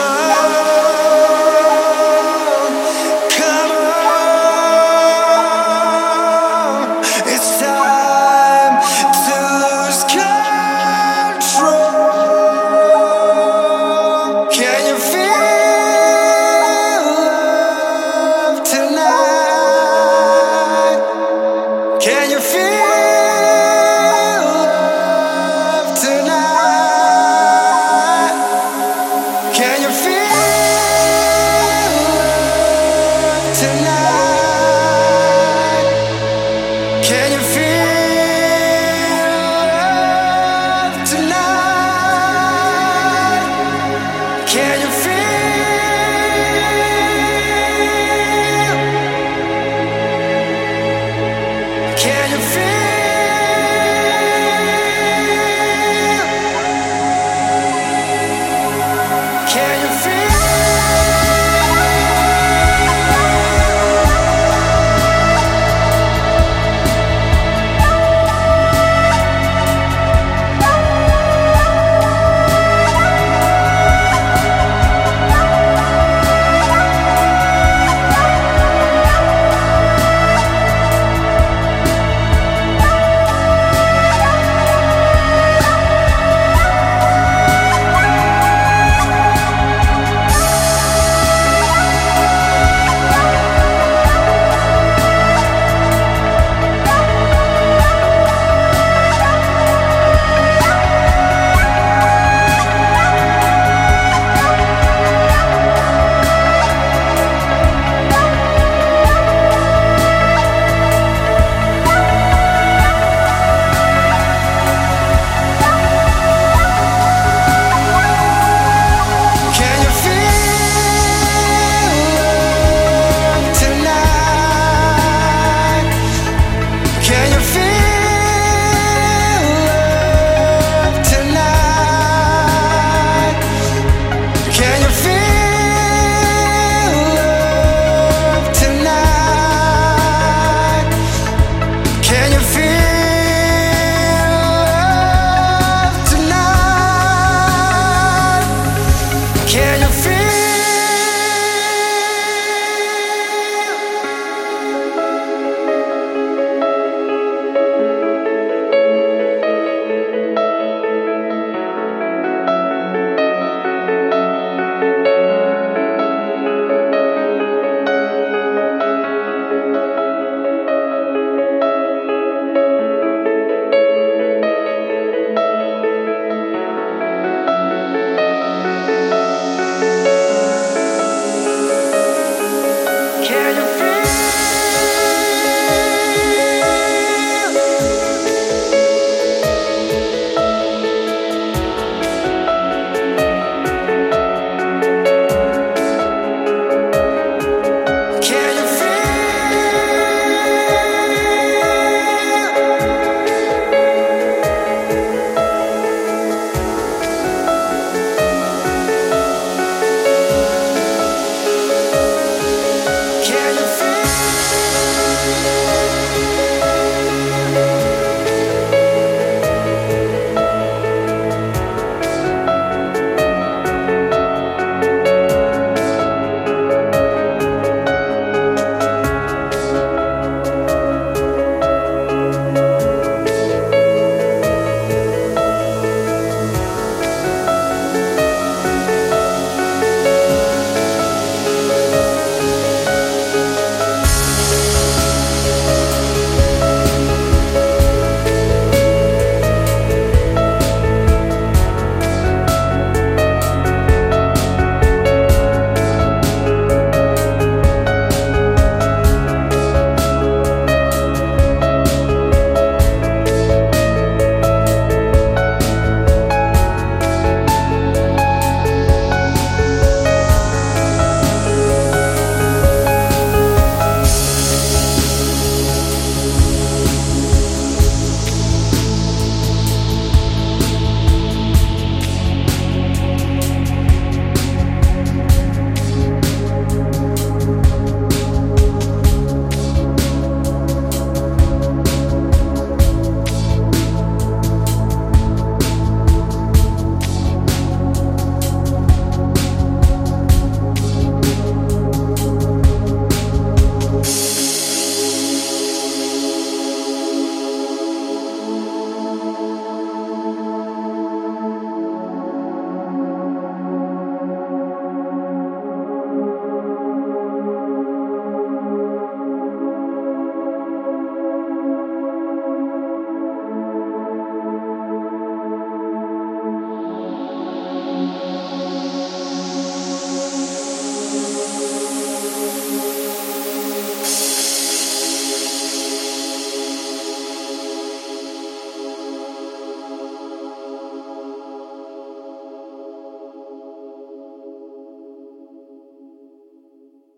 Come